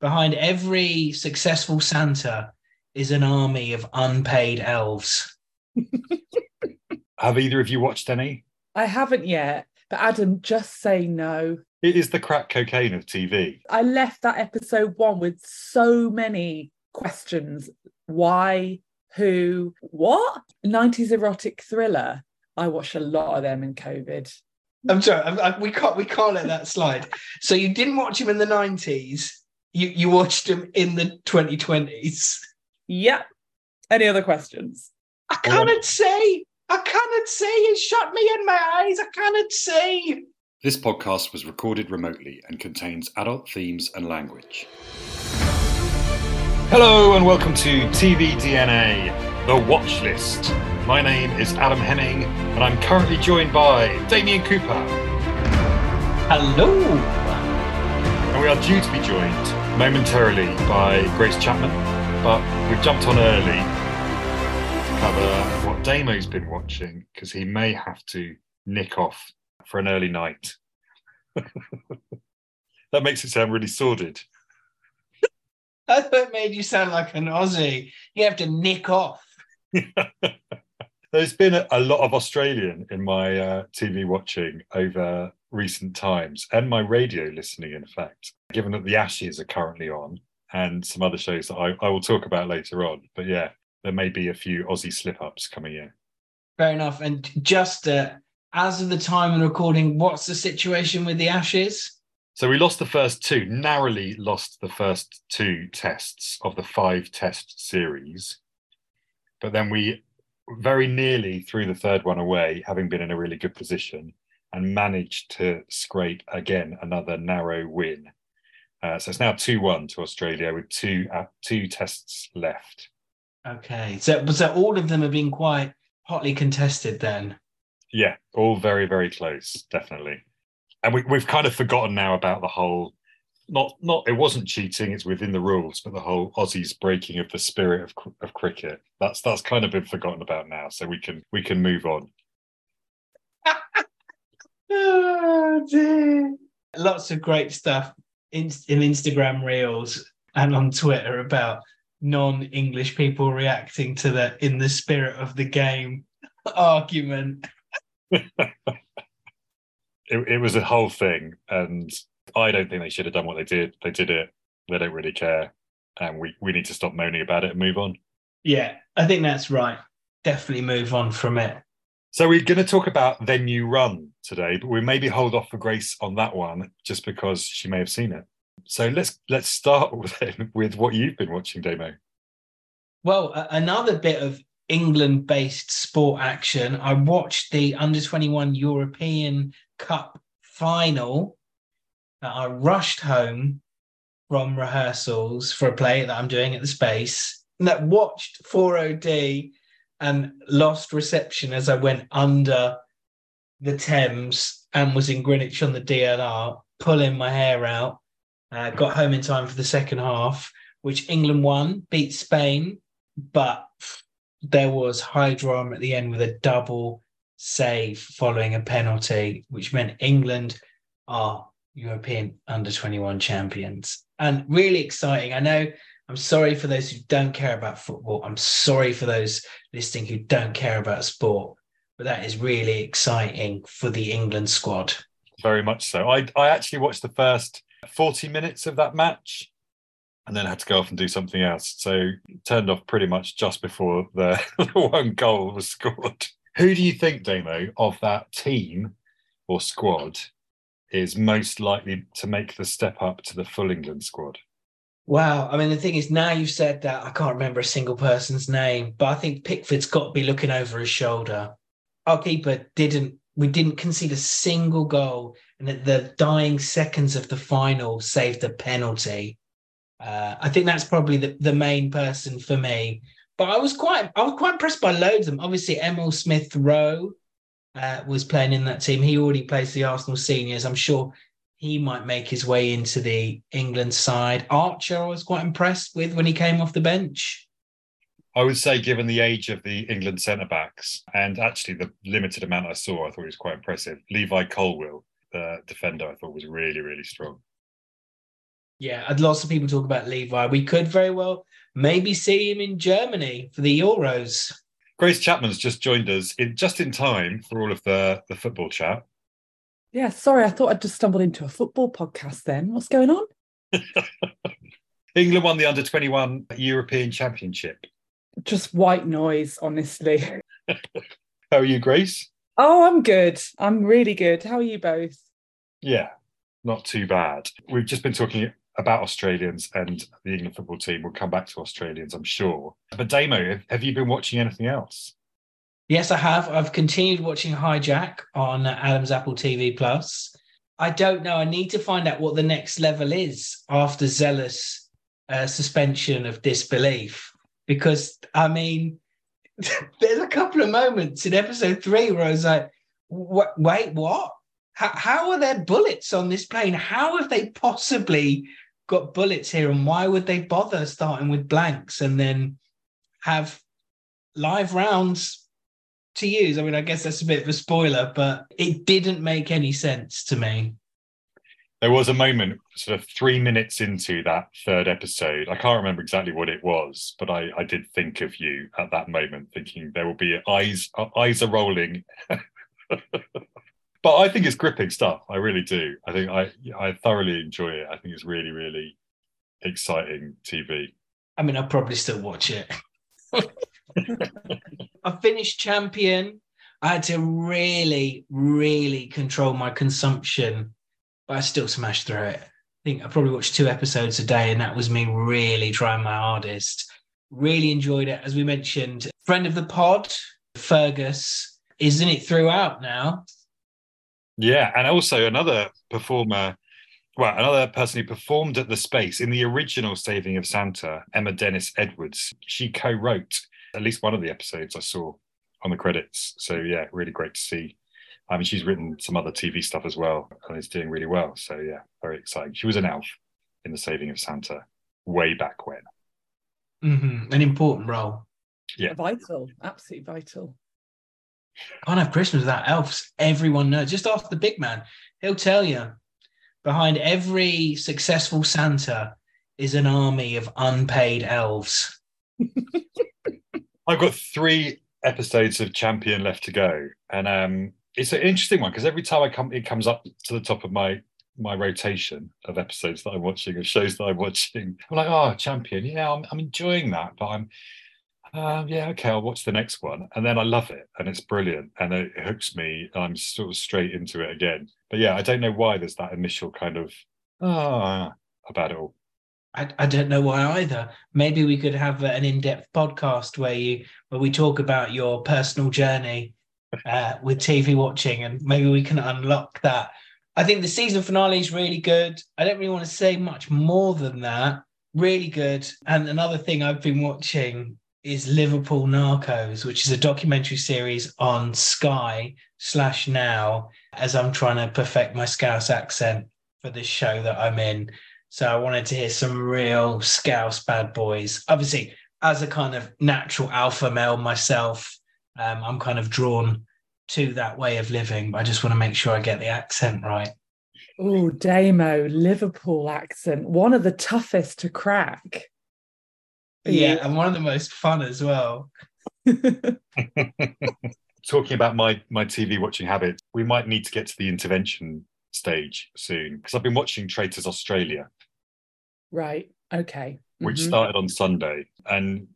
behind every successful Santa is an army of unpaid elves. Have either of you watched any? I haven't yet, but Adam, just say no. It is the crack cocaine of TV. I left that episode one with so many questions. Why? Who? What? 90s erotic thriller. I watched a lot of them in COVID. I'm sorry, I'm, I, we can't we can't let that slide. So you didn't watch him in the 90s. You you watched him in the 2020s. Yeah. Any other questions? I cannot say. I cannot say. He shot me in my eyes. I cannot say. This podcast was recorded remotely and contains adult themes and language. Hello and welcome to TV DNA, the watch list. My name is Adam Hemming and I'm currently joined by Damien Cooper. Hello. And we are due to be joined momentarily by Grace Chapman, but we've jumped on early to cover what Damo's been watching because he may have to nick off for an early night. that makes it sound really sordid. I thought it made you sound like an Aussie. You have to nick off. There's been a, a lot of Australian in my uh, TV watching over recent times and my radio listening, in fact, given that the Ashes are currently on and some other shows that I, I will talk about later on. But yeah, there may be a few Aussie slip ups coming in. Fair enough. And just uh, as of the time of recording, what's the situation with the Ashes? So we lost the first two, narrowly lost the first two tests of the five test series. But then we very nearly threw the third one away, having been in a really good position, and managed to scrape again another narrow win. Uh, so it's now 2 1 to Australia with two, uh, two tests left. Okay. So, so all of them have been quite hotly contested then? Yeah, all very, very close, definitely and we, we've kind of forgotten now about the whole not not it wasn't cheating it's within the rules but the whole aussies breaking of the spirit of, of cricket that's that's kind of been forgotten about now so we can we can move on oh, dear. lots of great stuff in, in instagram reels and on twitter about non-english people reacting to the in the spirit of the game argument it, it was a whole thing, and I don't think they should have done what they did. They did it. They don't really care, and we we need to stop moaning about it and move on. Yeah, I think that's right. Definitely move on from it. So we're going to talk about Then You Run today, but we maybe hold off for Grace on that one just because she may have seen it. So let's let's start with with what you've been watching, Damo. Well, another bit of England based sport action. I watched the under 21 European Cup final. I rushed home from rehearsals for a play that I'm doing at the space that watched 4OD and lost reception as I went under the Thames and was in Greenwich on the DLR, pulling my hair out. Uh, got home in time for the second half, which England won, beat Spain, but there was high drama at the end with a double save following a penalty, which meant England are European under 21 champions. And really exciting. I know I'm sorry for those who don't care about football. I'm sorry for those listening who don't care about sport, but that is really exciting for the England squad. Very much so. I, I actually watched the first 40 minutes of that match and then had to go off and do something else. So turned off pretty much just before the, the one goal was scored. Who do you think, Damo, of that team or squad is most likely to make the step up to the full England squad? Wow. I mean, the thing is, now you've said that, I can't remember a single person's name, but I think Pickford's got to be looking over his shoulder. Our keeper didn't, we didn't concede a single goal. And at the dying seconds of the final, saved a penalty. Uh, I think that's probably the, the main person for me. But I was quite I was quite impressed by loads of them. Obviously, Emile Smith Rowe uh, was playing in that team. He already plays the Arsenal seniors. I'm sure he might make his way into the England side. Archer, I was quite impressed with when he came off the bench. I would say, given the age of the England centre backs and actually the limited amount I saw, I thought he was quite impressive. Levi Colwill, the defender, I thought was really, really strong. Yeah, I'd lots of people talk about Levi. We could very well maybe see him in Germany for the Euros. Grace Chapman's just joined us in just in time for all of the the football chat. Yeah, sorry, I thought I'd just stumbled into a football podcast then. What's going on? England won the under 21 European Championship. Just white noise, honestly. How are you, Grace? Oh, I'm good. I'm really good. How are you both? Yeah, not too bad. We've just been talking about Australians and the England football team. We'll come back to Australians, I'm sure. But Damo, have you been watching anything else? Yes, I have. I've continued watching Hijack on Adam's Apple TV Plus. I don't know. I need to find out what the next level is after Zealous uh, suspension of disbelief. Because, I mean, there's a couple of moments in episode three where I was like, wait, what? How, how are there bullets on this plane? How have they possibly got bullets here? And why would they bother starting with blanks and then have live rounds to use. I mean, I guess that's a bit of a spoiler, but it didn't make any sense to me. There was a moment, sort of three minutes into that third episode. I can't remember exactly what it was, but I, I did think of you at that moment, thinking there will be eyes, eyes are rolling. but I think it's gripping stuff. I really do. I think I, I thoroughly enjoy it. I think it's really, really exciting TV. I mean, I'll probably still watch it. I finished champion. I had to really, really control my consumption, but I still smashed through it. I think I probably watched two episodes a day, and that was me really trying my hardest. Really enjoyed it. As we mentioned, friend of the pod, Fergus, is in it throughout now. Yeah, and also another performer, well, another person who performed at the space in the original Saving of Santa, Emma Dennis Edwards. She co wrote at least one of the episodes I saw on the credits. So yeah, really great to see. I mean, she's written some other TV stuff as well, and is doing really well. So yeah, very exciting. She was an elf in The Saving of Santa way back when. Mm-hmm. An important role. Yeah, vital, absolutely vital. Can't have Christmas without elves. Everyone knows. Just ask the big man; he'll tell you. Behind every successful Santa is an army of unpaid elves. I've got three episodes of Champion left to go, and um, it's an interesting one because every time I come, it comes up to the top of my my rotation of episodes that I'm watching, of shows that I'm watching. I'm like, oh, Champion, yeah, I'm, I'm enjoying that, but I'm, uh, yeah, okay, I'll watch the next one, and then I love it, and it's brilliant, and it hooks me, and I'm sort of straight into it again. But yeah, I don't know why there's that initial kind of ah about it all. I, I don't know why either. Maybe we could have an in-depth podcast where you where we talk about your personal journey uh, with TV watching, and maybe we can unlock that. I think the season finale is really good. I don't really want to say much more than that. Really good. And another thing I've been watching is Liverpool Narcos, which is a documentary series on Sky slash Now. As I'm trying to perfect my Scouse accent for this show that I'm in, so I wanted to hear some real Scouse bad boys. Obviously, as a kind of natural alpha male myself, um, I'm kind of drawn to that way of living. But I just want to make sure I get the accent right. Oh, Damo, Liverpool accent, one of the toughest to crack. Yeah, and one of the most fun as well. Talking about my my TV watching habits, we might need to get to the intervention stage soon because I've been watching Traitors Australia. Right. Okay. Which mm-hmm. started on Sunday. And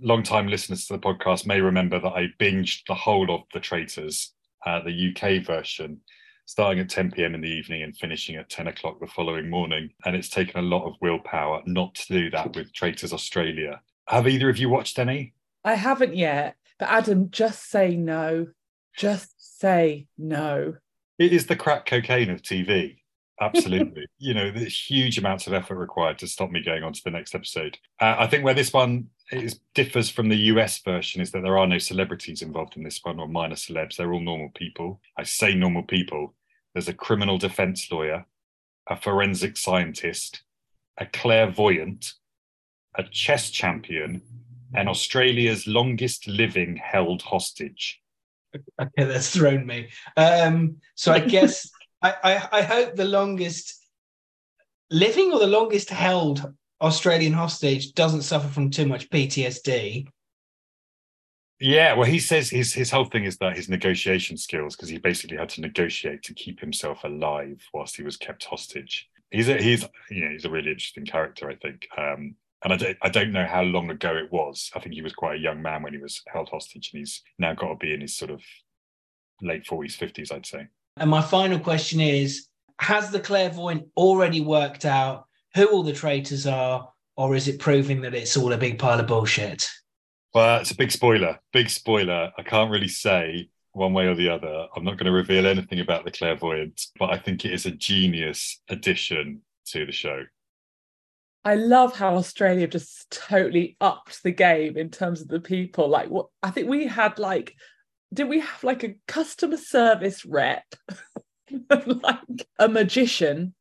long-time listeners to the podcast may remember that I binged the whole of The Traitors, uh, the UK version, starting at 10 p.m. in the evening and finishing at 10 o'clock the following morning. And it's taken a lot of willpower not to do that with Traitors Australia. Have either of you watched any? I haven't yet. But Adam, just say no. Just say no. It is the crack cocaine of TV. Absolutely. you know, there's huge amounts of effort required to stop me going on to the next episode. Uh, I think where this one is, differs from the US version is that there are no celebrities involved in this one or minor celebs. They're all normal people. I say normal people. There's a criminal defense lawyer, a forensic scientist, a clairvoyant, a chess champion, and Australia's longest living held hostage. Okay, that's thrown me. Um, so I guess I, I, hope the longest living or the longest held Australian hostage doesn't suffer from too much PTSD. Yeah, well, he says his his whole thing is that his negotiation skills, because he basically had to negotiate to keep himself alive whilst he was kept hostage. He's a he's you know he's a really interesting character, I think. Um, and I don't I don't know how long ago it was. I think he was quite a young man when he was held hostage, and he's now got to be in his sort of late forties, fifties, I'd say. And my final question is: Has the clairvoyant already worked out who all the traitors are, or is it proving that it's all a big pile of bullshit? Well, it's a big spoiler. Big spoiler. I can't really say one way or the other. I'm not going to reveal anything about the clairvoyant, but I think it is a genius addition to the show. I love how Australia just totally upped the game in terms of the people. Like, what I think we had like, did we have like a customer service rep, like a magician,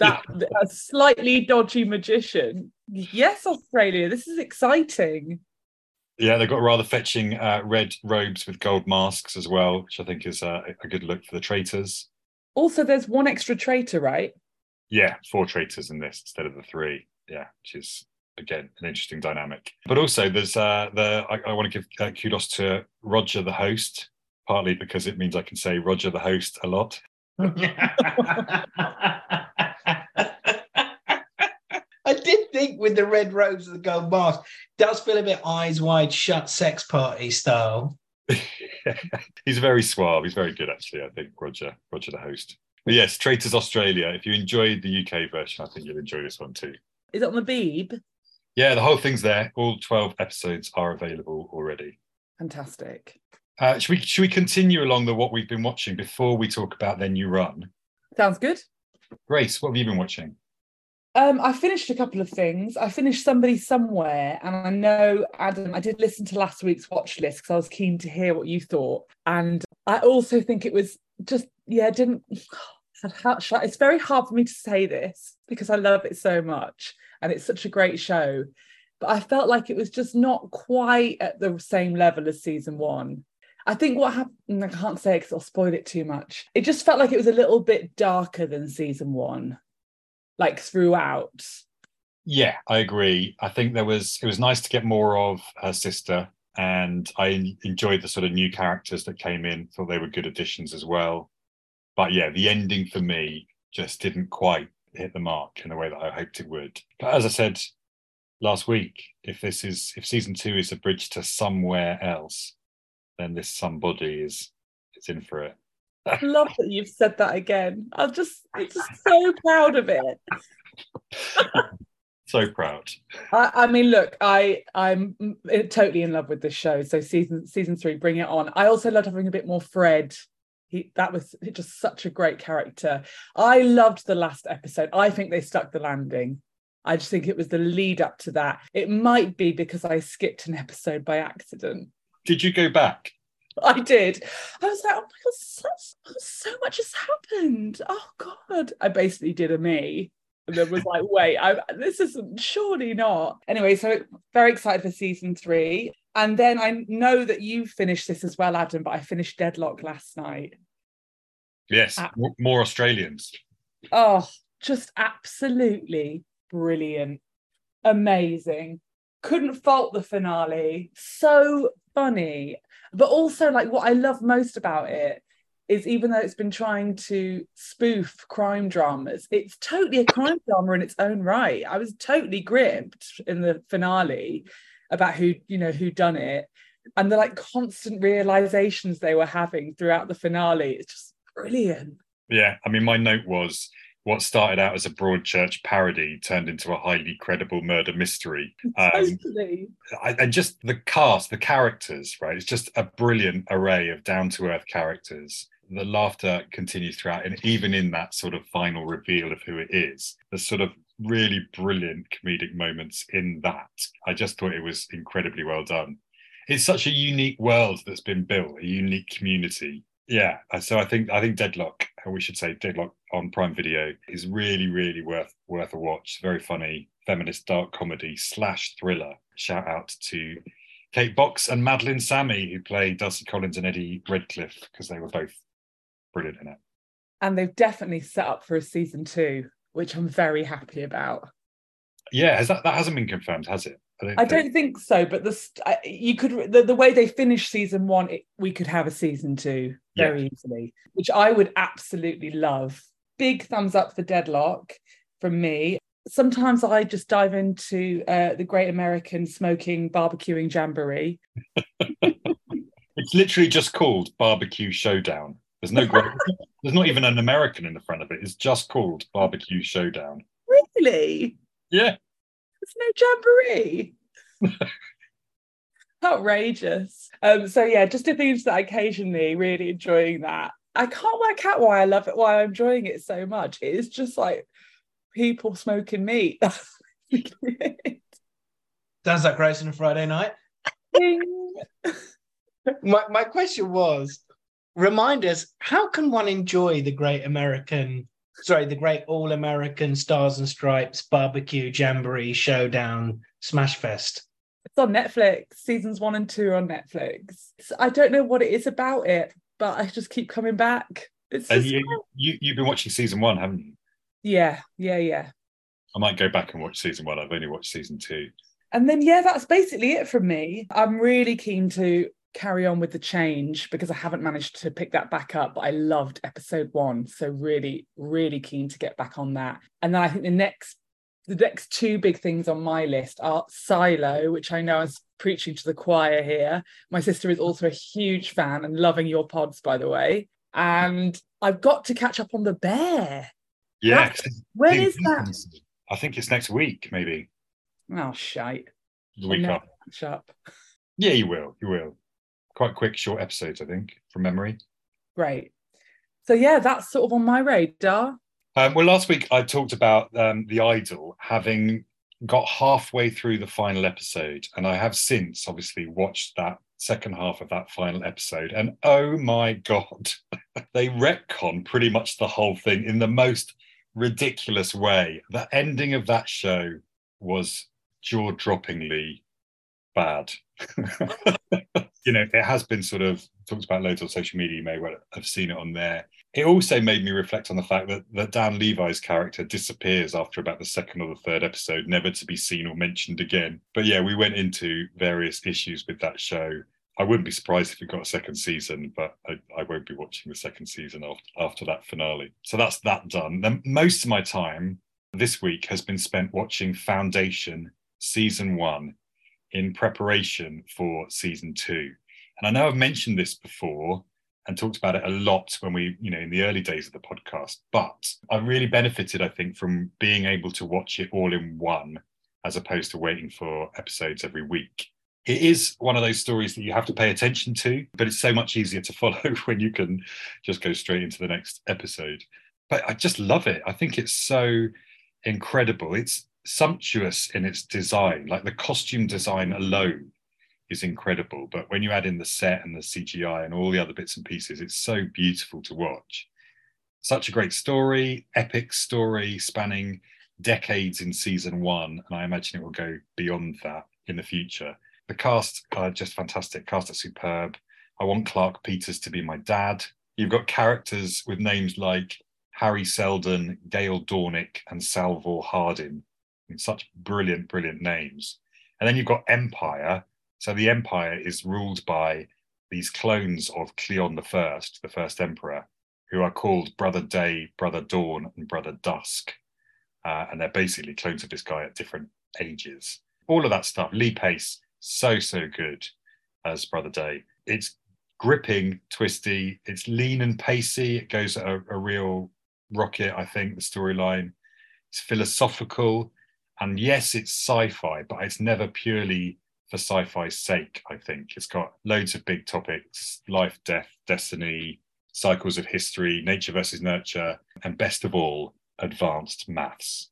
that a slightly dodgy magician? Yes, Australia, this is exciting. Yeah, they've got rather fetching uh, red robes with gold masks as well, which I think is uh, a good look for the traitors. Also, there's one extra traitor, right? Yeah, four traitors in this instead of the three. Yeah, which is again an interesting dynamic. But also, there's uh, the I, I want to give uh, kudos to Roger the host, partly because it means I can say Roger the host a lot. I did think with the red robes and the gold mask, does feel a bit eyes wide shut sex party style. He's very suave. He's very good, actually. I think Roger, Roger the host. But yes, Traitors Australia. If you enjoyed the UK version, I think you'll enjoy this one too. Is it on the Beeb? Yeah, the whole thing's there. All twelve episodes are available already. Fantastic. Uh, should we should we continue along the what we've been watching before we talk about then you run? Sounds good. Grace, what have you been watching? Um, I finished a couple of things. I finished Somebody Somewhere, and I know, Adam, I did listen to last week's watch list because I was keen to hear what you thought. And I also think it was just, yeah, didn't. It's very hard for me to say this because I love it so much and it's such a great show. But I felt like it was just not quite at the same level as season one. I think what happened, mm, I can't say because I'll spoil it too much. It just felt like it was a little bit darker than season one like throughout. Yeah, I agree. I think there was it was nice to get more of her sister, and I enjoyed the sort of new characters that came in. Thought they were good additions as well. But yeah, the ending for me just didn't quite hit the mark in the way that I hoped it would. But as I said last week, if this is if season two is a bridge to somewhere else, then this somebody is is in for it. I love that you've said that again. I'm just, I'm just so proud of it. so proud. I, I, mean, look, I I'm totally in love with this show. So season season three, bring it on. I also loved having a bit more Fred. He that was just such a great character. I loved the last episode. I think they stuck the landing. I just think it was the lead up to that. It might be because I skipped an episode by accident. Did you go back? I did. I was like, oh my god, so, so much has happened. Oh god. I basically did a me. And then was like, wait, I, this isn't surely not. Anyway, so very excited for season three. And then I know that you finished this as well, Adam, but I finished Deadloch last night. Yes, uh, more Australians. Oh, just absolutely brilliant. Amazing. Couldn't fault the finale. So funny but also like what I love most about it is even though it's been trying to spoof crime dramas, it's totally a crime drama in its own right. I was totally gripped in the finale about who, you know, who done it. And the like constant realizations they were having throughout the finale. It's just brilliant. Yeah. I mean, my note was what started out as a Broadchurch parody turned into a highly credible murder mystery. Um, totally. And just the cast, the characters, right? It's just a brilliant array of down to earth characters. The laughter continues throughout, and even in that sort of final reveal of who it is, there's sort of really brilliant comedic moments in that. I just thought it was incredibly well done. It's such a unique world that's been built, a unique community yeah, uh, so I think I think Deadloch, we should say Deadloch on Prime Video, is really really worth worth a watch. Very funny feminist dark comedy slash thriller. Shout out to Kate Box and Madeleine Sami who play Darcy Collins and Eddie Redcliffe because they were both brilliant in it. And they've definitely set up for a season two. which I'm very happy about. Yeah, has that that hasn't been confirmed, has it? I don't, I don't think so, but the you could the, the way they finished season one, it, we could have a season two very yeah. easily, which I would absolutely love. Big thumbs up for Deadloch from me. Sometimes I just dive into uh, the Great American Smoking Barbecuing Jamboree. it's literally just called Barbecue Showdown. There's no great, there's not even an American in the front of it. It's just called Barbecue Showdown. Really? Yeah. There's no jamboree. Outrageous. Um, so yeah, just dipping into that occasionally, really enjoying that. I can't work out why I love it, why I'm enjoying it so much. It is just like people smoking meat. Sounds like Grace on a Friday night. my my question was remind us how can one enjoy the great American sorry, the great all American Stars and Stripes barbecue jamboree showdown smash fest. It's on Netflix. Seasons one and two on Netflix. I don't know what it is about it, but I just keep coming back. It's and you, you you've been watching season one, haven't you? Yeah, yeah, yeah. I might go back and watch season one. I've only watched season two. And then yeah, that's basically it from me. I'm really keen to carry on with the change because I haven't managed to pick that back up. But I loved episode one. So really, really keen to get back on that. And then I think the next the next two big things on my list are Silo, which I know is preaching to the choir here. My sister is also a huge fan and loving your pods, by the way. And I've got to catch up on the bear. Yeah. when is that? I think it's next week, maybe. Oh shite. The week up. Catch up. Yeah, you will. You will quite quick, short episodes, I think, from memory. Great. So yeah, that's sort of on my radar. Um, well, last week I talked about um, the Idol having got halfway through the final episode, and I have since obviously watched that second half of that final episode, and oh my god, they retcon pretty much the whole thing in the most ridiculous way. The ending of that show was jaw-droppingly bad. you know, it has been sort of talked about loads on social media. You may well have seen it on there. It also made me reflect on the fact that, that Dan Levy's character disappears after about the second or the third episode, never to be seen or mentioned again. But yeah, we went into various issues with that show. I wouldn't be surprised if it got a second season, but I, I won't be watching the second season after, after that finale. So that's that done. Then most of my time this week has been spent watching Foundation season one in preparation for season two. And I know I've mentioned this before and talked about it a lot when we, you know, in the early days of the podcast, but I really benefited, I think, from being able to watch it all in one as opposed to waiting for episodes every week. It is one of those stories that you have to pay attention to, but it's so much easier to follow when you can just go straight into the next episode. But I just love it. I think it's so incredible. It's sumptuous in its design. Like the costume design alone is incredible. But when you add in the set and the CGI and all the other bits and pieces, it's so beautiful to watch. Such a great story, epic story spanning decades in season one. And I imagine it will go beyond that in the future. The cast are just fantastic. Cast are superb. I want Clarke Peters to be my dad. You've got characters with names like Hari Seldon, Gaal Dornick, and Salvor Hardin, such brilliant, brilliant names. And then you've got Empire. So the Empire is ruled by these clones of Cleon the First, the first emperor, who are called Brother Day, Brother Dawn, and Brother Dusk. Uh, and they're basically clones of this guy at different ages. All of that stuff. Lee Pace, so, so good as Brother Day. It's gripping, twisty, it's lean and pacey. It goes at a, a real rocket, I think, the storyline. It's philosophical. And yes, it's sci-fi, but it's never purely for sci-fi's sake. I think it's got loads of big topics: life, death, destiny, cycles of history, nature versus nurture, and best of all, advanced maths.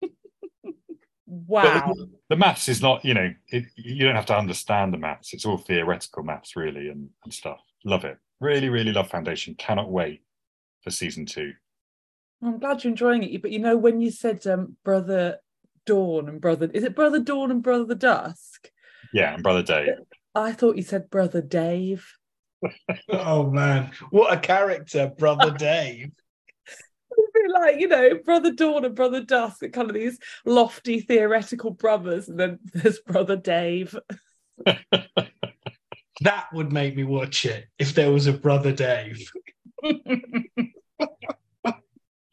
wow. The, the, maths is not, you know, it, you don't have to understand the maths. It's all theoretical maths, really, and, and stuff. Love it. Really, really love Foundation. Cannot wait for season two. I'm glad you're enjoying it. But you know, when you said um, brother Dawn and Brother. Is it Brother Dawn and Brother the Dusk? Yeah, and Brother Dave. I thought you said Brother Dave. oh man, what a character, Brother Dave. bit like, you know, Brother Dawn and Brother Dusk, are kind of these lofty theoretical brothers, and then there's Brother Dave. that would make me watch it if there was a Brother Dave.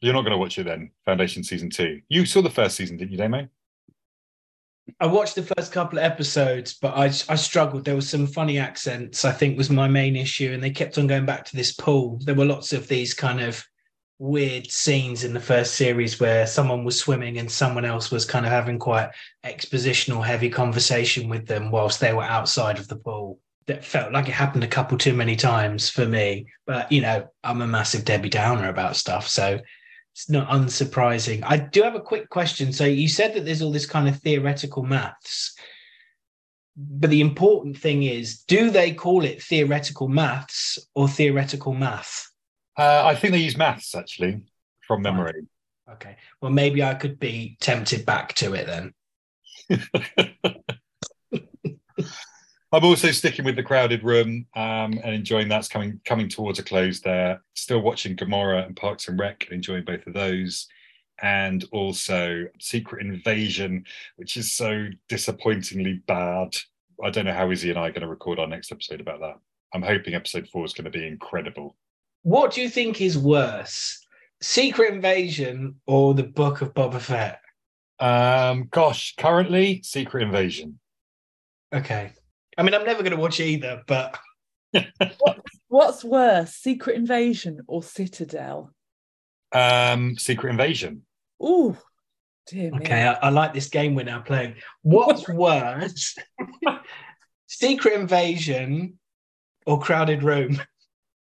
You're not going to watch it then, Foundation season two. You saw the first season, didn't you, Damo? I watched the first couple of episodes, but I I struggled. There was some funny accents. I think was my main issue, and they kept on going back to this pool. There were lots of these kind of weird scenes in the first series where someone was swimming and someone else was kind of having quite expositional, heavy conversation with them whilst they were outside of the pool. That felt like it happened a couple too many times for me. But you know, I'm a massive Debbie Downer about stuff, so it's not unsurprising. I do have a quick question. So you said that there's all this kind of theoretical maths, but the important thing is, do they call it theoretical maths or theoretical math? Uh, I think they use maths actually from memory. Okay. Well, maybe I could be tempted back to it then. I'm also sticking with the crowded room um, and enjoying that's coming coming towards a close there. Still watching Gomorrah and Parks and Rec, enjoying both of those. And also Secret Invasion, which is so disappointingly bad. I don't know how Izzy and I are going to record our next episode about that. I'm hoping episode four is going to be incredible. What do you think is worse, Secret Invasion or the Book of Boba Fett? Um, gosh, currently Secret Invasion. Okay. I mean, I'm never going to watch either, but what, what's worse, Secret Invasion or Citadel? Um, Secret Invasion. Oh, dear me. Okay, I, I, like this game we're now playing. What's worse, Secret Invasion or Crowded Room?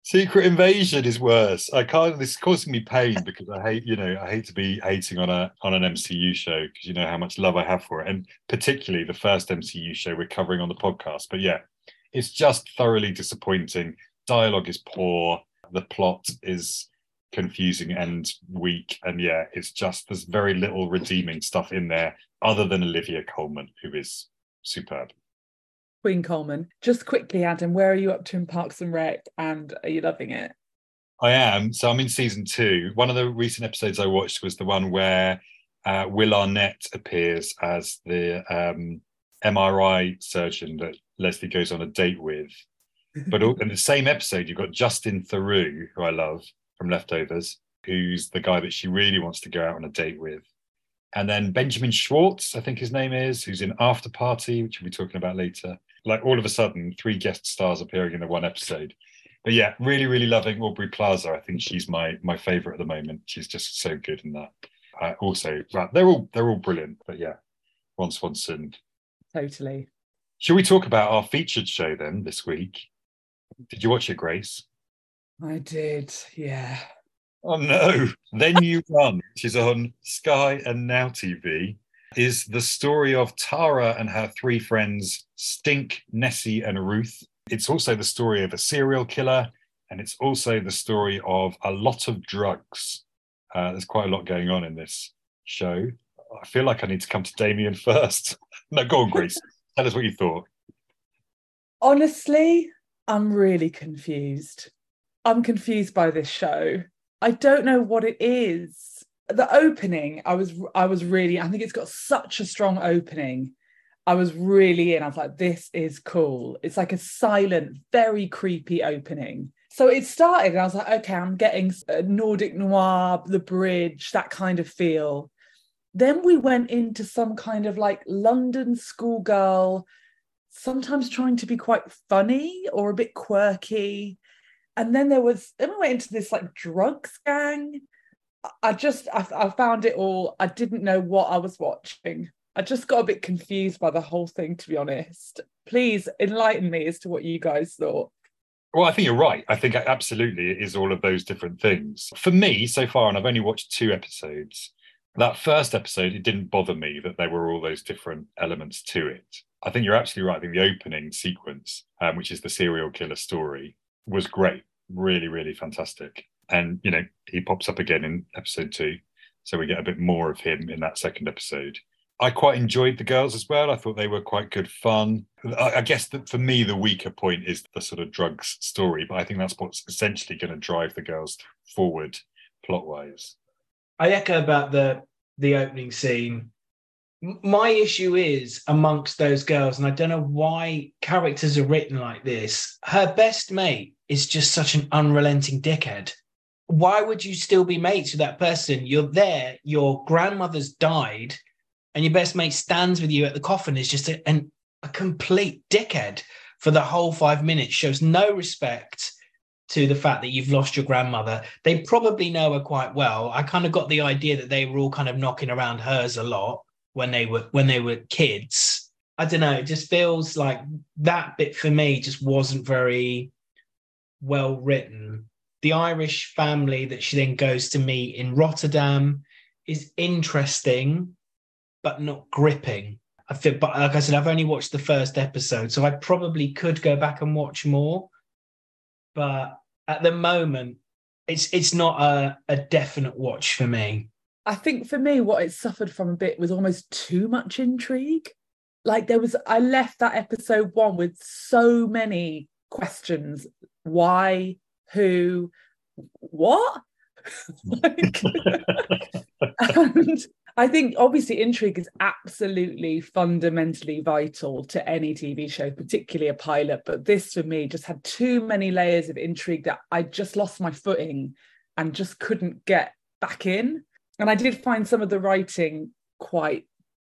Secret Invasion is worse. I can't. This is causing me pain because I hate, you know, I hate to be hating on a on an MCU show because you know how much love I have for it, and particularly the first MCU show we're covering on the podcast. But yeah, it's just thoroughly disappointing. Dialogue is poor. The plot is confusing and weak, and yeah, it's just there's very little redeeming stuff in there other than Olivia Colman, who is superb. Queen Colman. Just quickly, Adam, where are you up to in Parks and Rec? And are you loving it? I am. So I'm in season two. One of the recent episodes I watched was the one where uh, Will Arnett appears as the um, MRI surgeon that Leslie goes on a date with. But in the same episode, you've got Justin Theroux, who I love from Leftovers, who's the guy that she really wants to go out on a date with. And then Benjamin Schwartz, I think his name is, who's in After Party, which we'll be talking about later like all of a sudden three guest stars appearing in the one episode. But yeah, really, really loving Aubrey Plaza. I think she's my my favorite at the moment. She's just so good in that. Uh, also, well, they're all they're all brilliant. But yeah, Ron Swanson. Totally. Should we talk about our featured show then this week? Did you watch it, Grace? I did. Yeah. Oh no! Then you run, which is on Sky and Now TV is the story of Tara and her three friends, Stink, Nessie, and Ruth. It's also the story of a serial killer, and it's also the story of a lot of drugs. Uh, there's quite a lot going on in this show. I feel like I need to come to Damien first. no, go on, Grace. Tell us what you thought. Honestly, I'm really confused. I'm confused by this show. I don't know what it is. The opening i was i was really i think it's got such a strong opening. I was really in. I was like this is cool. It's like a silent very creepy opening. So it started and i was like okay i'm getting uh, nordic noir the bridge that kind of feel. Then we went into some kind of like london schoolgirl sometimes trying to be quite funny or a bit quirky and then there was then we went into this like drugs gang I just I, I found it all. I didn't know what I was watching. I just got a bit confused by the whole thing, to be honest. Please enlighten me as to what you guys thought. Well, I think you're right. I think absolutely it is all of those different things. For me, so far, and I've only watched two episodes, that first episode, it didn't bother me that there were all those different elements to it. I think you're absolutely right. I think the opening sequence, um, which is the serial killer story, was great. Really, really fantastic and you know he pops up again in episode two so we get a bit more of him in that second episode i quite enjoyed the girls as well i thought they were quite good fun i, guess that for me the weaker point is the sort of drugs story but i think that's what's essentially going to drive the girls forward plot wise I echo about the the opening scene. My issue is amongst those girls, and I don't know why characters are written like this. Her best mate is just such an unrelenting dickhead. Why would you still be mates with that person? You're there, your grandmother's died, and your best mate stands with you at the coffin is just a, an, a complete dickhead for the whole five minutes, shows no respect to the fact that you've lost your grandmother. They probably know her quite well. I kind of got the idea that they were all kind of knocking around hers a lot when they were when they were kids. I don't know. It just feels like that bit for me just wasn't very well written. The Irish family that she then goes to meet in Rotterdam is interesting, but not gripping. I feel, but like I said, I've only watched the first episode, so I probably could go back and watch more but at the moment it's it's not a, a definite watch for me I think for me, what it suffered from a bit was almost too much intrigue. Like there was, I left that episode one with so many questions. Why? Who? What? like, and I think obviously intrigue is absolutely fundamentally vital to any TV show, particularly a pilot. But this for me just had too many layers of intrigue that I just lost my footing and just couldn't get back in. And I did find some of the writing quite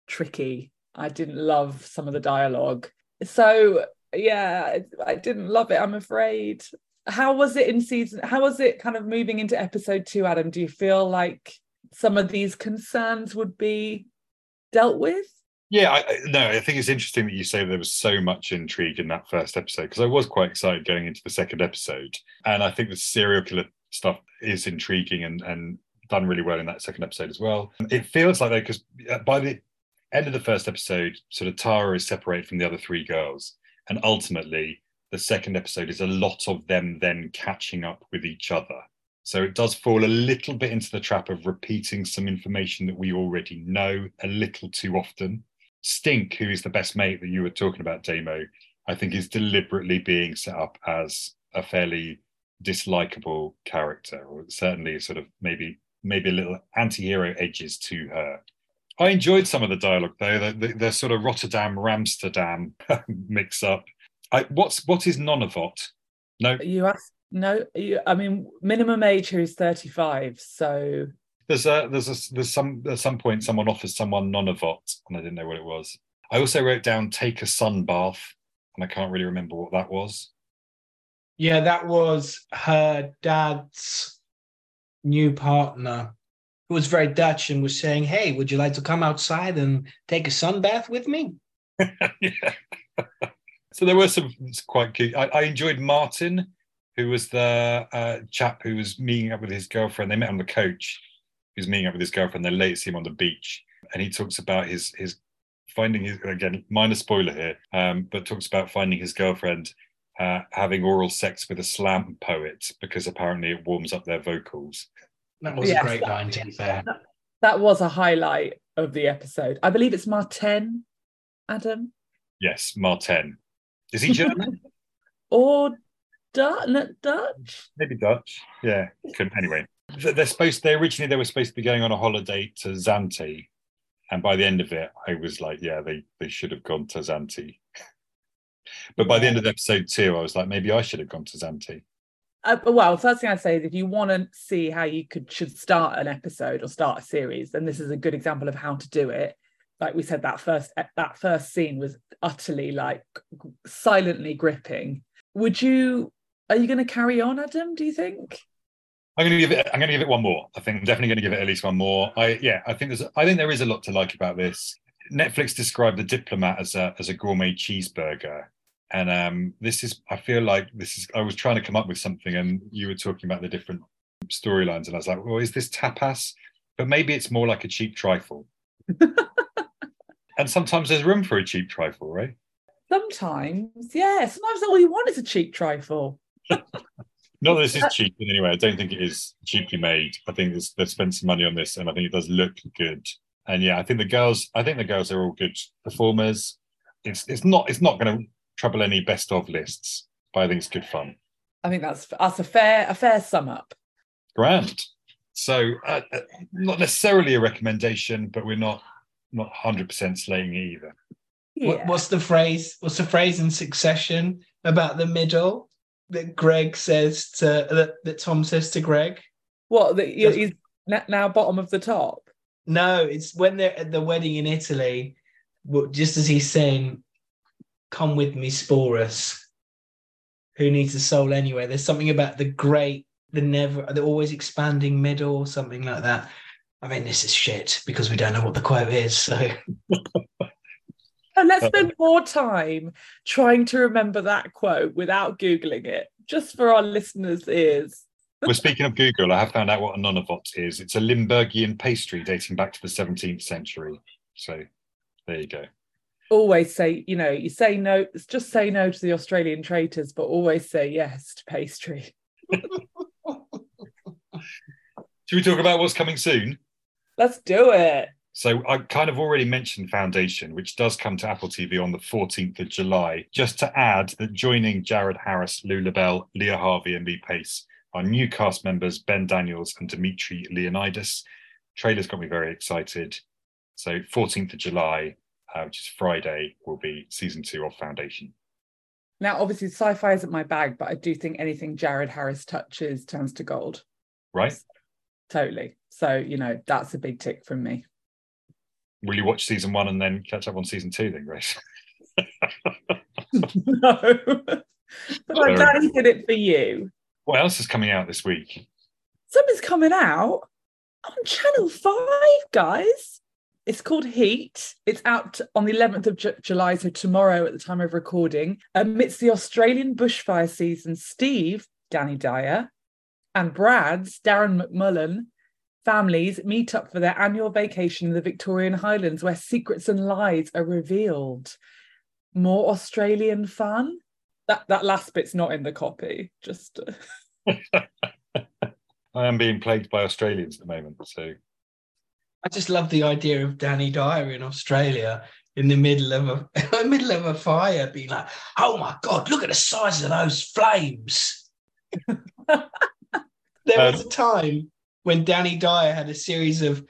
tricky. I didn't love some of the dialogue. So yeah, I didn't love it, I'm afraid. How was it in season? How was it kind of moving into episode two, Adam? Do you feel like some of these concerns would be dealt with? Yeah, I, no, I think it's interesting that you say there was so much intrigue in that first episode because I was quite excited going into the second episode, and I think the serial killer stuff is intriguing and and done really well in that second episode as well. It feels like though because uh, by the end of the first episode, sort of Tara is separated from the other three girls, and ultimately the second episode is a lot of them then catching up with each other. So it does fall a little bit into the trap of repeating some information that we already know a little too often. Stink, who is the best mate that you were talking about, Damo, I think is deliberately being set up as a fairly dislikable character, or certainly sort of maybe maybe a little anti-hero edges to her. I enjoyed some of the dialogue though, the, the, the sort of Rotterdam Ramsterdam mix up. I, what's what is Nonavot? No, You asked no, you, I mean minimum age here is 35. So There's a there's a there's some at some point someone offers someone Nonavot, and I didn't know what it was. I also wrote down take a sun bath, and I can't really remember what that was. yeah that was her dad's new partner who was very dutch and was saying hey would you like to come outside and take a sun bath with me so there were some quite cute. I, I enjoyed Martin, who was the uh, chap who was meeting up with his girlfriend. They met on the coach. He was meeting up with his girlfriend. They later see him on the beach, and he talks about his his finding his again minor spoiler here, um, but talks about finding his girlfriend uh, having oral sex with a slam poet because apparently it warms up their vocals. That was Yes, a great that- line to be fair that was a highlight of the episode. I believe it's Martin, Adam, Yes, Martin. Is he German? or Dutch. Dutch. Maybe Dutch. Yeah. Couldn't, anyway, they're supposed. They originally they were supposed to be going on a holiday to Zante, and by the end of it, I was like, yeah, they they should have gone to Zante. But by the end of episode two, I was like, maybe I should have gone to Zante. Uh, well, first thing I'd say is if you want to see how you could should start an episode or start a series, then this is a good example of how to do it. Like we said, that first that first scene was utterly like silently gripping. Would you? Are you going to carry on, Adam? Do you think? I'm going to give it. I'm going to give it one more. I think I'm definitely going to give it at least one more. I yeah. I think there's. I think there is a lot to like about this. Netflix described the diplomat as a as a gourmet cheeseburger, and um, this is. I feel like this is. I was trying to come up with something, and you were talking about the different storylines, and I was like, well, is this tapas? But maybe it's more like a cheap trifle. and sometimes there's room for a cheap trifle, right? Sometimes, yeah. Sometimes all you want is a cheap trifle. Not that this is cheap in any way. I don't think it is cheaply made. I think they've spent some money on this, and I think it does look good. And yeah, I think the girls. I think the girls are all good performers. It's it's not it's not going to trouble any best of lists, but I think it's good fun. I think that's that's a fair a fair sum up. Grand. So uh, uh, not necessarily a recommendation, but we're not not hundred percent slaying it either. What, what's the phrase? What's the phrase in Succession about the middle that Greg says to that, that Tom says to Greg? What? That he's now bottom of the top. No, it's when they're at the wedding in Italy. Just as he's saying, "Come with me, Sporus." Who needs a soul anyway? There's something about the great, the never, the always expanding middle, or something like that. I mean, this is shit because we don't know what the quote is. So And let's spend more time trying to remember that quote without googling it, just for our listeners' ears. well, speaking of Google, I have found out what a nonavot is. It's a Limburgian pastry dating back to the 17th century. So there you go. Always say, you know, you say no, just say no to the Australian traitors, but always say yes to pastry. Should we talk about what's coming soon? Let's do it. So I kind of already mentioned Foundation, which does come to Apple TV on the 14th of July. Just to add that joining Jared Harris, Lou Llobell, Leah Harvey, and Lee Pace are new cast members Ben Daniels and Dimitri Leonidas. Trailers got me very excited. So 14th of July, uh, which is Friday, will be season two of Foundation. Now, obviously, sci-fi isn't my bag, but I do think anything Jared Harris touches turns to gold. Right? Totally. So, you know, that's a big tick from me. Will you watch season one and then catch up on season two then, Grace? no. but I'm glad he did it for you. what else is coming out this week? Something's coming out on Channel 5, guys. It's called Heat. It's out on the 11th of Ju- July, so tomorrow at the time of recording. Amidst the Australian bushfire season, Steve, Danny Dyer, and Brad's, Darren McMullen, families meet up for their annual vacation in the Victorian Highlands where secrets and lies are revealed. More Australian fun? That, that last bit's not in the copy. Just. uh, I am being plagued by Australians at the moment, so I just love the idea of Danny Dyer in Australia in the middle of a middle of a fire, being like, "Oh my god, look at the size of those flames." there was a um, time when Danny Dyer had a series of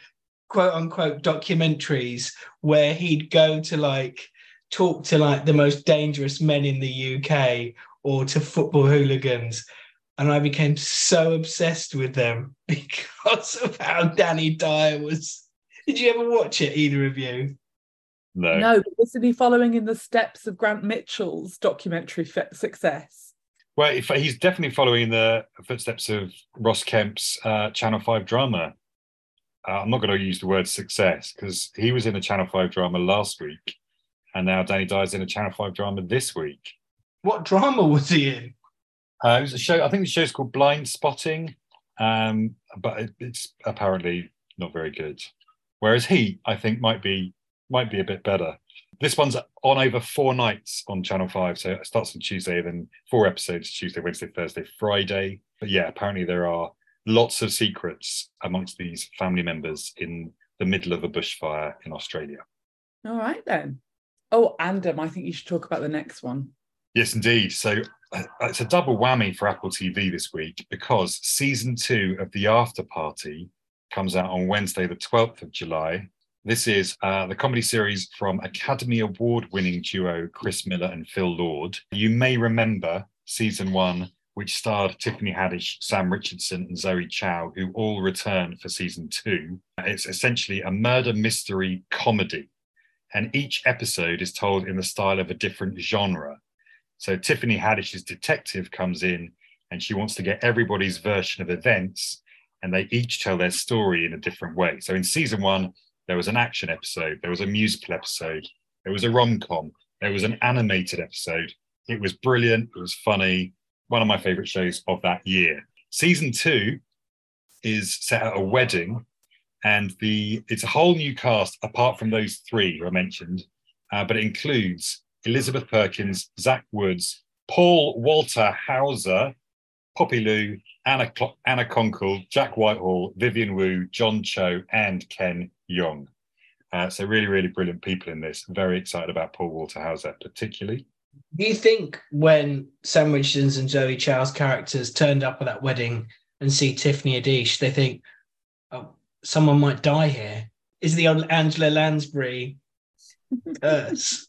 quote unquote documentaries where he'd go to like talk to like the most dangerous men in the UK or to football hooligans. And I became so obsessed with them because of how Danny Dyer was. Did you ever watch it, either of you? no. No, but isn't he following in the steps of Grant Mitchell's documentary fe- success? Well, if he's definitely following the footsteps of Ross Kemp's uh, Channel Five drama. Uh, I'm not going to use the word success because he was in a Channel Five drama last week, and now Danny Dyer's in a Channel Five drama this week. What drama was he in? Uh, it was a show. I think the show's called Blind Spotting, um, but it, it's apparently not very good. Whereas he, I think, might be might be a bit better. This one's on over four nights on Channel Five, so it starts on Tuesday, then four episodes Tuesday, Wednesday, Thursday, Friday. But yeah, apparently there are lots of secrets amongst these family members in the middle of a bushfire in Australia. All right then. Oh, Andam, I think you should talk about the next one. Yes, indeed. So it's a double whammy for Apple TV this week because season two of The After Party comes out on Wednesday, the 12th of July. This is uh, the comedy series from Academy Award winning duo Chris Miller and Phil Lord. You may remember season one, which starred Tiffany Haddish, Sam Richardson, and Zoe Chao, who all return for season two. It's essentially a murder mystery comedy, and each episode is told in the style of a different genre. So Tiffany Haddish's detective comes in and she wants to get everybody's version of events, and they each tell their story in a different way. So in season one, there was an action episode, there was a musical episode, there was a rom com, there was an animated episode. It was brilliant, it was funny, one of my favorite shows of that year. Season two is set at a wedding, and the it's a whole new cast apart from those three who I mentioned, uh, but it includes Elizabeth Perkins, Zach Woods, Paul Walter Hauser, Poppy Liu, Anna, Cl- Anna Konkle, Jack Whitehall, Vivian Wu, John Cho, and Ken Jeong. Uh, so really, really brilliant people in this. Very excited about Paul Walter Hauser, particularly. Do you think when Sam Richardson's and Zoe Chao's characters turned up at that wedding and see Tiffany Haddish, they think, oh, someone might die here. Is the old Angela Lansbury curse?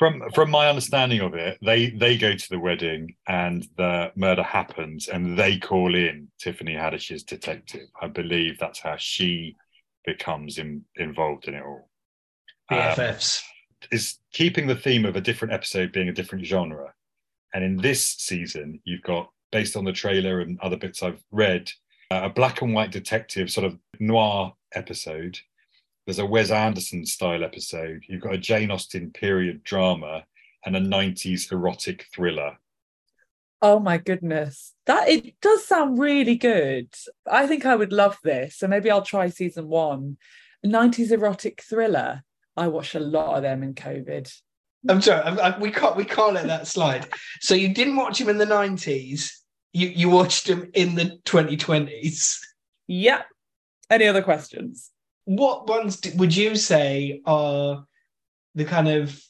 From from my understanding of it, they they go to the wedding and the murder happens, and they call in Tiffany Haddish's detective. I believe that's how she becomes in, involved in it all. BFFs. Um, is keeping the theme of a different episode being a different genre. And in this season, you've got, based on the trailer and other bits I've read, uh, a black and white detective sort of noir episode. There's a Wes Anderson style episode. You've got a Jane Austen period drama and a 90s erotic thriller. Oh my goodness. That it does sound really good. I think I would love this. So maybe I'll try season one. 90s erotic thriller. I watched a lot of them in COVID. I'm sorry, I, I, we can't we can't let that slide. So you didn't watch him in the 90s. You you watched him in the 2020s. Yeah. Any other questions? What ones would you say are the kind of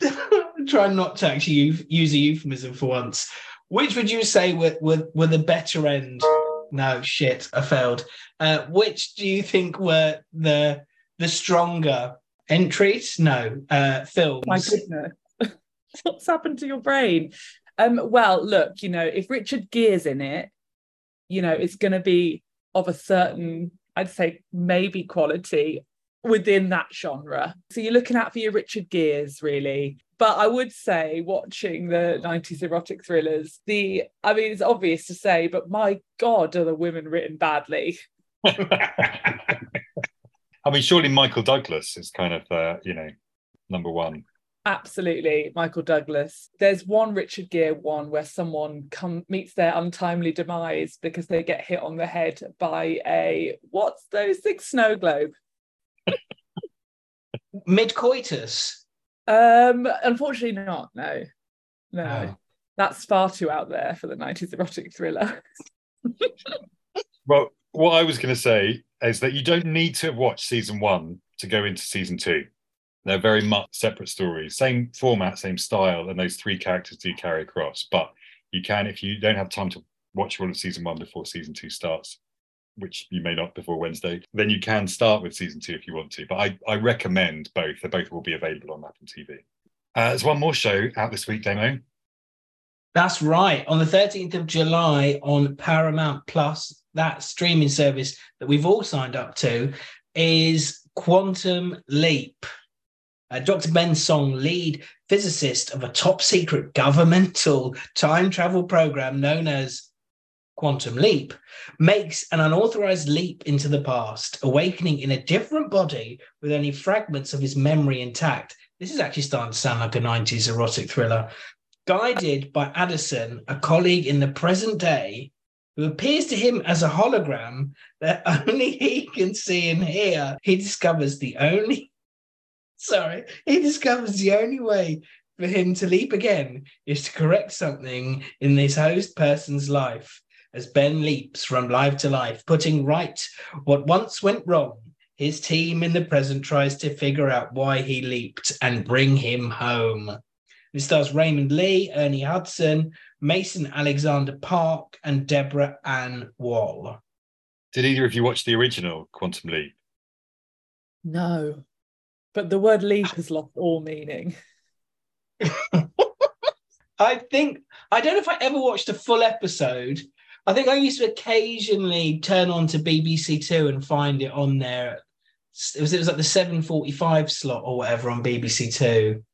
try not to actually use a euphemism for once. Which would you say were, were, were the better end? No, shit, I failed. Uh, which do you think were the the stronger entries? No, uh, films. My goodness, what's happened to your brain? Um, well, look, you know, if Richard Gere's in it, you know, it's going to be of a certain, I'd say, maybe quality within that genre. So you're looking at for your Richard Geres, really. But I would say, watching the 90s erotic thrillers, the, I mean, it's obvious to say, but my God, are the women written badly? I mean, surely Michael Douglas is kind of, uh, you know, number one. Absolutely, Michael Douglas. There's one Richard Gere one where someone come meets their untimely demise because they get hit on the head by a what's those things? Snow globe. Mid coitus. Um, unfortunately not. No, no, Oh. that's far too out there for the '90s erotic thriller. Well, what I was going to say is that you don't need to watch season one to go into season two. They're very much separate stories, same format, same style, and those three characters do carry across. But you can, if you don't have time to watch all of season one before season two starts, which you may not before Wednesday, then you can start with season two if you want to. But I, I recommend both. They both will be available on Apple TV. Uh, there's one more show out this week, Damo. That's right. On the 13th of July on Paramount Plus, that streaming service that we've all signed up to, is Quantum Leap. Uh, Dr. Ben Song, lead physicist of a top secret governmental time travel program known as Quantum Leap, makes an unauthorized leap into the past, awakening in a different body with only fragments of his memory intact. This is actually starting to sound like a 90s erotic thriller guided by Addison, a colleague in the present day, who appears to him as a hologram that only he can see and hear. He discovers the only, sorry, he discovers the only way for him to leap again is to correct something in this host person's life. As Ben leaps from life to life, putting right what once went wrong, his team in the present tries to figure out why he leaped and bring him home. It stars Raymond Lee, Ernie Hudson, Mason Alexander Park, and Deborah Ann Woll. Did either of you watch the original Quantum Leap? No, but the word leap has lost all meaning. I think I don't know if I ever watched a full episode. I think I used to occasionally turn on to BBC Two and find it on there. It was it was like the seven forty five slot or whatever on BBC Two,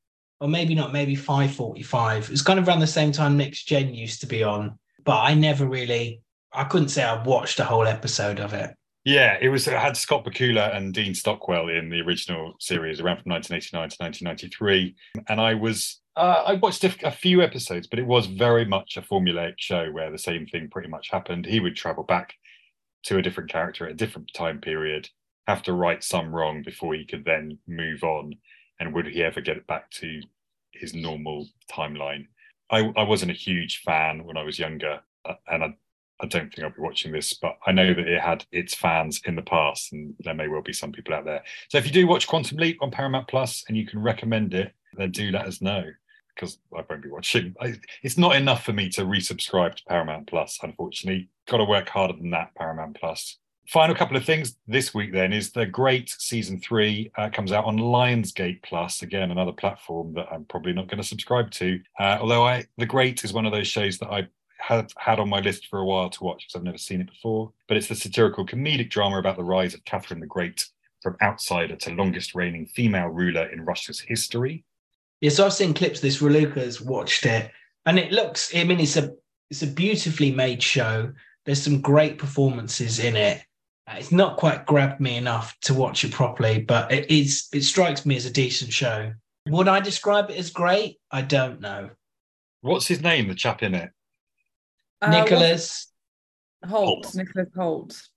or maybe not, maybe five forty five. It was kind of around the same time Next Gen used to be on, but I never really. I couldn't say I watched a whole episode of it. Yeah, it was. It had Scott Bakula and Dean Stockwell in the original series, around from 1989 to 1993. And I was, uh, I watched a, few episodes, but it was very much a formulaic show where the same thing pretty much happened. He would travel back to a different character at a different time period, have to right some wrong before he could then move on. And would he ever get it back to his normal timeline? I, I wasn't a huge fan when I was younger, uh, and I I don't think I'll be watching this, but I know that it had its fans in the past, and there may well be some people out there. So if you do watch Quantum Leap on Paramount Plus and you can recommend it, then do let us know because I won't be watching. I, it's not enough for me to resubscribe to Paramount Plus, unfortunately. Got to work harder than that, Paramount Plus. final couple of things this week then is the Great season three uh, comes out on Lionsgate Plus again another platform that I'm probably not going to subscribe to. Uh, although I the Great is one of those shows that I have had on my list for a while to watch because I've never seen it before. But it's the satirical comedic drama about the rise of Catherine the Great from outsider to longest reigning female ruler in Russia's history. Yes, I've seen clips. This Raluca's watched it, and it looks. I mean, it's a it's a beautifully made show. There's some great performances in it. Uh, It's not quite grabbed me enough to watch it properly, but it is. It strikes me as a decent show. Would I describe it as great? I don't know. What's his name, the chap in it? Uh, Nicholas. Hoult, Hoult. Nicholas Hoult.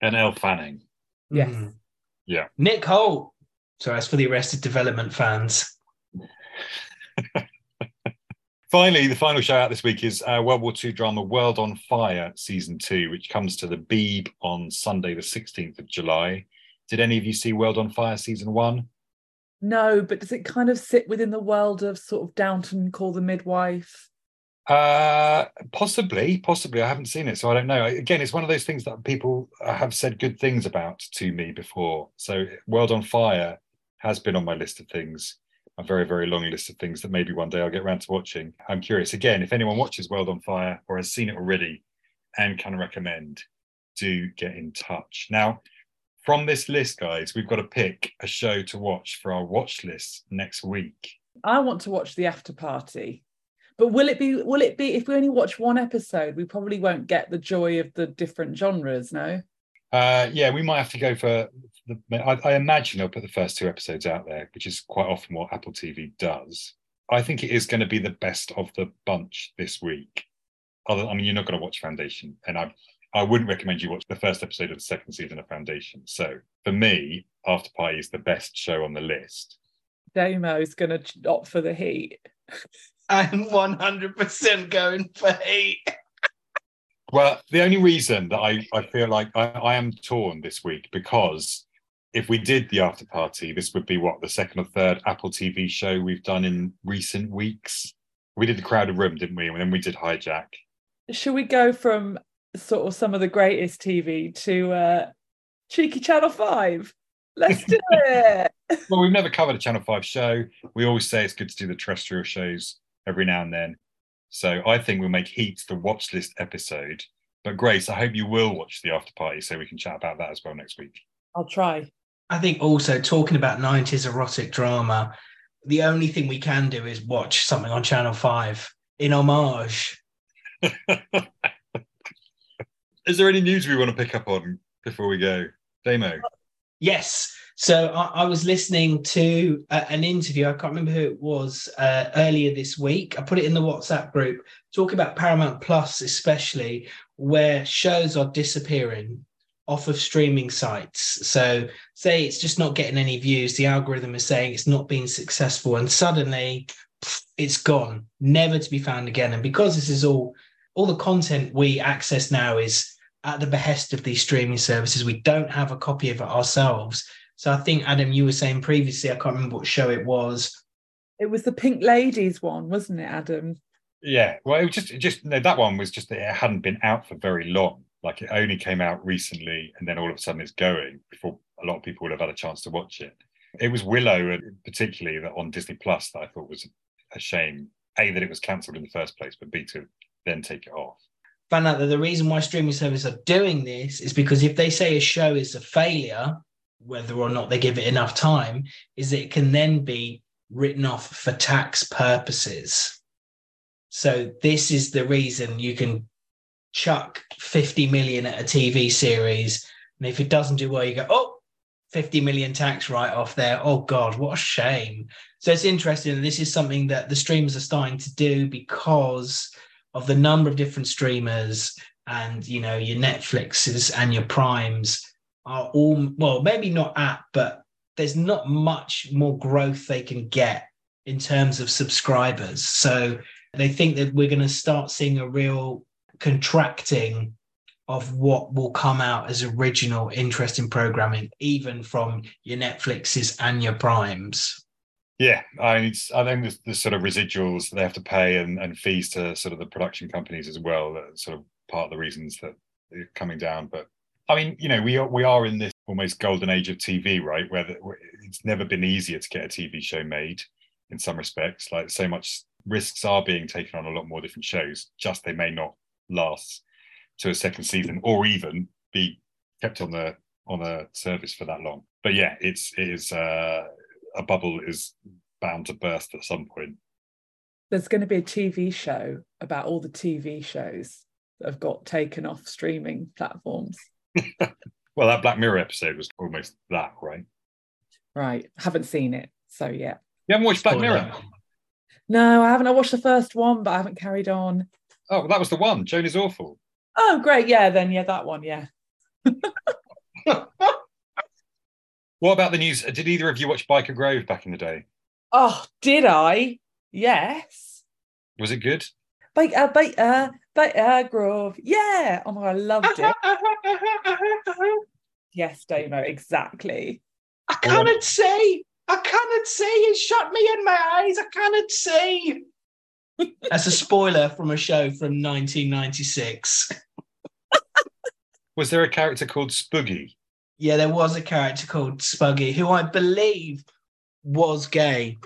And Elle Fanning. Yes. Mm. Yeah. Nick Hoult. So that's for the Arrested Development fans. Finally, the final show out this week is uh, World War II drama World on Fire season two, which comes to the Beeb on Sunday, the 16th of July. Did any of you see World on Fire season one? No, but does it kind of sit within the world of sort of Downton Call the Midwife? Uh, possibly, possibly. I haven't seen it, so I don't know. Again, it's one of those things that people have said good things about to me before. So, World on Fire has been on my list of things, a very, very long list of things that maybe one day I'll get around to watching. I'm curious. Again, if anyone watches World on Fire or has seen it already and can recommend, do get in touch. Now, from this list, guys, we've got to pick a show to watch for our watch list next week. I want to watch the after party. But will it be will it be if we only watch one episode, we probably won't get the joy of the different genres, no? Uh, yeah, we might have to go for the. I, I imagine they'll put the first two episodes out there, which is quite often what Apple TV does. I think it is going to be the best of the bunch this week. Other, I mean, you're not going to watch Foundation, and I, I wouldn't recommend you watch the first episode of the second season of Foundation. So for me, After Pie is the best show on the list. Damo's gonna opt for the heat. I'm 100% going for heat. Well, the only reason that I, I feel like I, I am torn this week because if we did the after party, this would be what the second or third Apple TV show we've done in recent weeks. We did the crowded room, didn't we? And then we did hijack. Should we go from sort of some of the greatest TV to uh cheeky Channel 5? Let's do it. Well, we've never covered a Channel 5 show. We always say it's good to do the terrestrial shows every now and then. So I think we'll make Heat the watch list episode. But Grace, I hope you will watch the after party so we can chat about that as well next week. I'll try. I think also talking about 90s erotic drama, the only thing we can do is watch something on Channel 5 in homage. Is there any news we want to pick up on before we go? Damo. Yes. So I, I was listening to uh, an interview. I can't remember who it was uh, earlier this week. I put it in the WhatsApp group, talking about Paramount Plus, especially where shows are disappearing off of streaming sites. So, say it's just not getting any views, the algorithm is saying it's not being successful, and suddenly it's gone, never to be found again. And because this is all, all the content we access now is at the behest of these streaming services. We don't have a copy of it ourselves. So I think Adam, you were saying previously, I can't remember what show it was. It was the Pink Ladies one, wasn't it, Adam? Yeah, well, it was just, just no, that one was just that it hadn't been out for very long. Like it only came out recently, and then all of a sudden it's going before a lot of people would have had a chance to watch it. It was Willow, and particularly that on Disney Plus, that I thought was a shame. A that it was cancelled in the first place, but B to then take it off. Found out that the reason why streaming services are doing this is because if they say a show is a failure, whether or not they give it enough time, is it can then be written off for tax purposes. So this is the reason you can chuck 50 million at a TV series. And if it doesn't do well, you go, oh, 50 million tax write off there. Oh God, what a shame. So it's interesting. This is something that the streamers are starting to do because of the number of different streamers and you know your Netflixes and your primes are all well, maybe not at, but there's not much more growth they can get in terms of subscribers. So they think that we're going to start seeing a real contracting of what will come out as original interesting programming, even from your Netflixes and your primes. Yeah, I mean, I think there's the sort of residuals they have to pay and, and fees to sort of the production companies as well. That sort of part of the reasons that they're coming down. But I mean, you know, we are we are in this almost golden age of TV, right? Where, the, it's never been easier to get a TV show made in some respects. Like so much risks are being taken on a lot more different shows. Just they may not last to a second season, or even be kept on the on a service for that long. But yeah, it's it is uh, a bubble is bound to burst at some point. There's going to be a TV show about all the TV shows that have got taken off streaming platforms. well, that Black Mirror episode was almost that, right? Right. Haven't seen it. So yeah. You haven't watched Black Mirror? No, I haven't. I watched the first one, but I haven't carried on. Oh, that was the one. Joan is awful. Oh, great. Yeah, then yeah, that one, yeah. what about the news? Did either of you watch Byker Grove back in the day? Oh, did I? Yes. Was it good? Byker, Byker, Byker Grove. Yeah. Oh my, God, I loved it. yes, Damo, exactly. I cannot say. I cannot see. It shut me in my eyes. I cannot see. That's a spoiler from a show from 1996. was there a character called Spuggy? Yeah, there was a character called Spuggy who I believe was gay.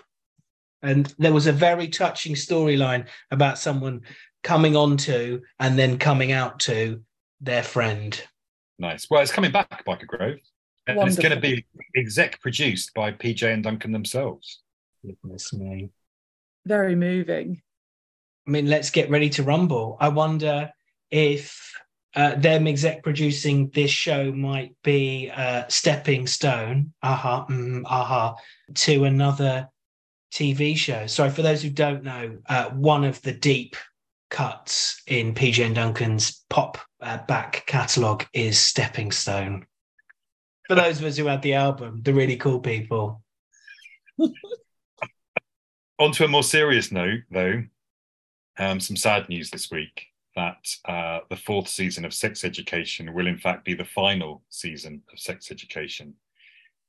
And there was a very touching storyline about someone coming onto and then coming out to their friend. Nice. Well, it's coming back, Byker Grove. And Wonderful. it's going to be exec produced by PJ and Duncan themselves. Goodness me. Very moving. I mean, let's get ready to rumble. I wonder if uh, them exec producing this show might be a stepping stone, aha, mm, aha, to another TV show. Sorry, for those who don't know, uh, one of the deep cuts in PJ and Duncan's pop uh, back catalogue is Stepping Stone for those of us who had the album, the really cool people. On to a more serious note, though, um, some sad news this week that uh, the fourth season of Sex Education will, in fact, be the final season of Sex Education.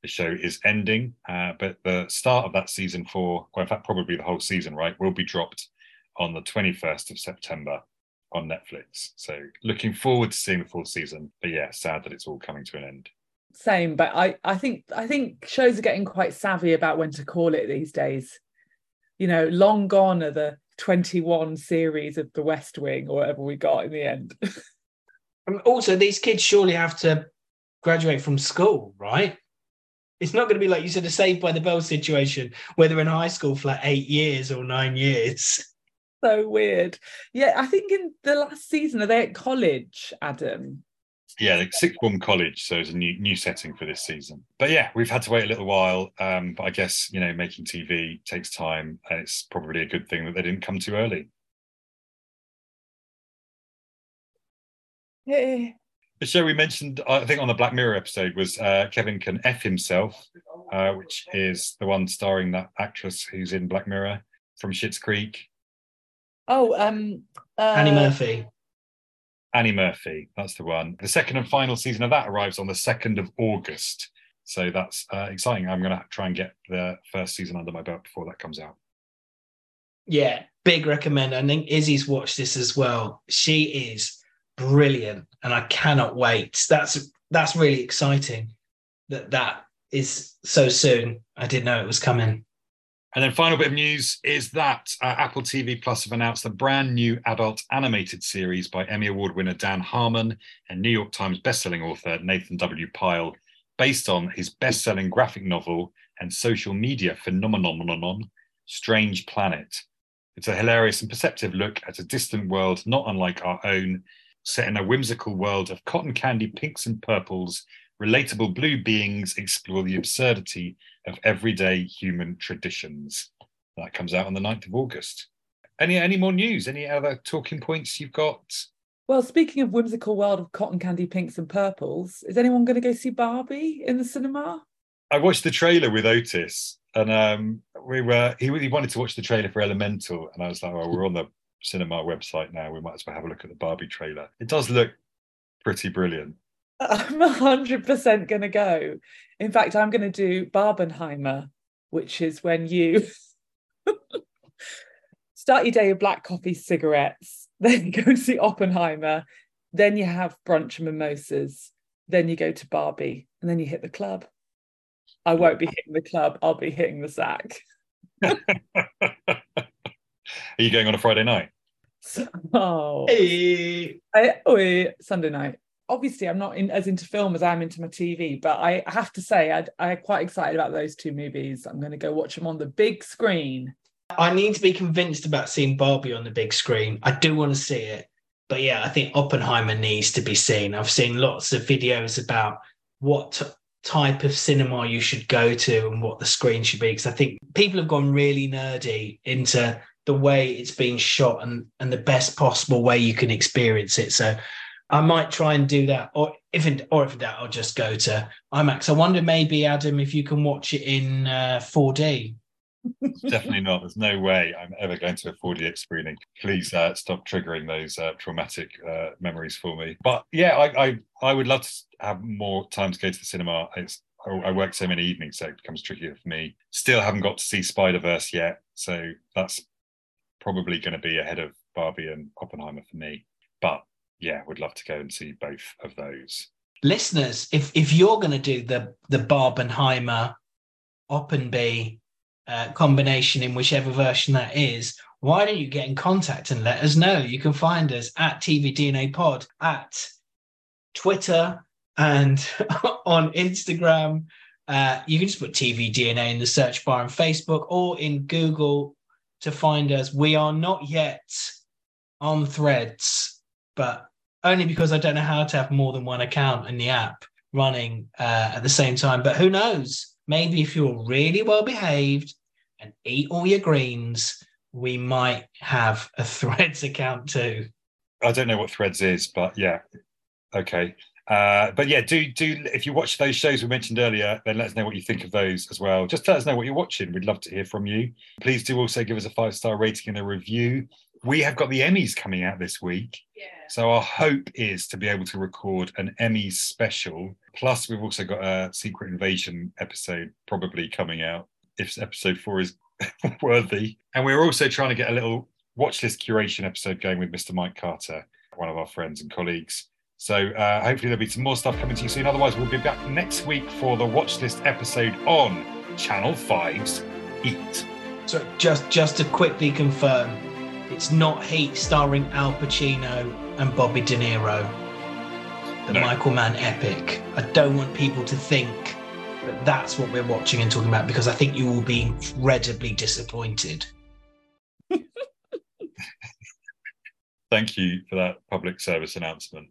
The show is ending, uh, but the start of that season four, well, in fact, probably the whole season, right, will be dropped on the 21st of September on Netflix. So looking forward to seeing the full season. But yeah, sad that it's all coming to an end same but i i think i think shows are getting quite savvy about when to call it these days you know long gone are the 21 series of the west wing or whatever we got in the end also these kids surely have to graduate from school right it's not going to be like you said a saved by the bell situation where they're in high school for like eight years or nine years so weird yeah i think in the last season are they at college adam yeah, like sixth form college, so it's a new new setting for this season. But yeah, we've had to wait a little while. Um, but I guess you know, making TV takes time, and it's probably a good thing that they didn't come too early. Yeah. The show we mentioned, I think, on the Black Mirror episode was uh, Kevin Can F Himself, uh, which is the one starring that actress who's in Black Mirror from Schitt's Creek. Oh, um, uh, Annie Murphy. Annie Murphy, that's the one. The second and final season of that arrives on the 2nd of August. So that's uh, exciting. I'm going to try and get the first season under my belt before that comes out. Yeah, big recommend. I think Izzy's watched this as well. She is brilliant, and I cannot wait. That's that's really exciting. That that is so soon. I didn't know it was coming. And then final bit of news is that uh, Apple TV Plus have announced a brand new adult animated series by Emmy Award winner Dan Harmon and New York Times bestselling author Nathan W. Pyle, based on his best-selling graphic novel and social media phenomenon, Strange Planet. It's a hilarious and perceptive look at a distant world not unlike our own, set in a whimsical world of cotton candy pinks and purples relatable blue beings explore the absurdity of everyday human traditions. That comes out on the 9th of August. Any any more news? Any other talking points you've got? Well, speaking of whimsical world of cotton candy pinks and purples, is anyone going to go see Barbie in the cinema? I watched the trailer with Otis, and um, we were he, he wanted to watch the trailer for Elemental, and I was like, "Well, we're on the cinema website now. We might as well have a look at the Barbie trailer. It does look pretty brilliant. I'm 100% going to go. In fact, I'm going to do Barbenheimer, which is when you start your day with black coffee, cigarettes, then go and see Oppenheimer, then you have brunch and mimosas, then you go to Barbie, and then you hit the club. I won't be hitting the club. I'll be hitting the sack. Are you going on a Friday night? So, oh, Hey. I, oh, Sunday night. Obviously, I'm not in, as into film as I'm into my TV, but I have to say, I, I'm quite excited about those two movies. I'm going to go watch them on the big screen. I need to be convinced about seeing Barbie on the big screen. I do want to see it. But yeah, I think Oppenheimer needs to be seen. I've seen lots of videos about what t- type of cinema you should go to and what the screen should be. Because I think people have gone really nerdy into the way it's being shot and, and the best possible way you can experience it. So I might try and do that. Or if in, or if doubt, I'll just go to IMAX. I wonder maybe, Adam, if you can watch it in uh, 4D. Definitely not. There's no way I'm ever going to a 4DX screening. Please uh, stop triggering those uh, traumatic uh, memories for me. But yeah, I, I I would love to have more time to go to the cinema. It's I work so many evenings, so it becomes trickier for me. Still haven't got to see Spider Verse yet, so that's probably going to be ahead of Barbie and Oppenheimer for me. But yeah, would love to go and see both of those. Listeners, if if you're going to do the the Barbenheimer Oppenby uh, combination in whichever version that is, why don't you get in contact and let us know? You can find us at TVDNA Pod at Twitter and on Instagram. Uh, you can just put TV DNA in the search bar on Facebook or in Google to find us. We are not yet on threads, but only because I don't know how to have more than one account in the app running uh, at the same time. But who knows? Maybe if you're really well behaved and eat all your greens, we might have a threads account too. I don't know what Threads is, but yeah, okay. Uh, but yeah, do do if you watch those shows we mentioned earlier, then let us know what you think of those as well. Just let us know what you're watching. We'd love to hear from you. Please do also give us a five star rating and a review. We have got the Emmys coming out this week. Yeah. So our hope is to be able to record an Emmys special. Plus, we've also got a Secret Invasion episode probably coming out if episode four is worthy. And we're also trying to get a little watch list curation episode going with Mr. Mike Carter, one of our friends and colleagues. So uh, hopefully there'll be some more stuff coming to you soon. Otherwise, we'll be back next week for the watch list episode on Channel 5's Eat. So just just to quickly confirm, it's not Heat starring Al Pacino and Bobby De Niro. The No. Michael Mann epic. I don't want people to think that that's what we're watching and talking about because I think you will be incredibly disappointed. Thank you for that public service announcement.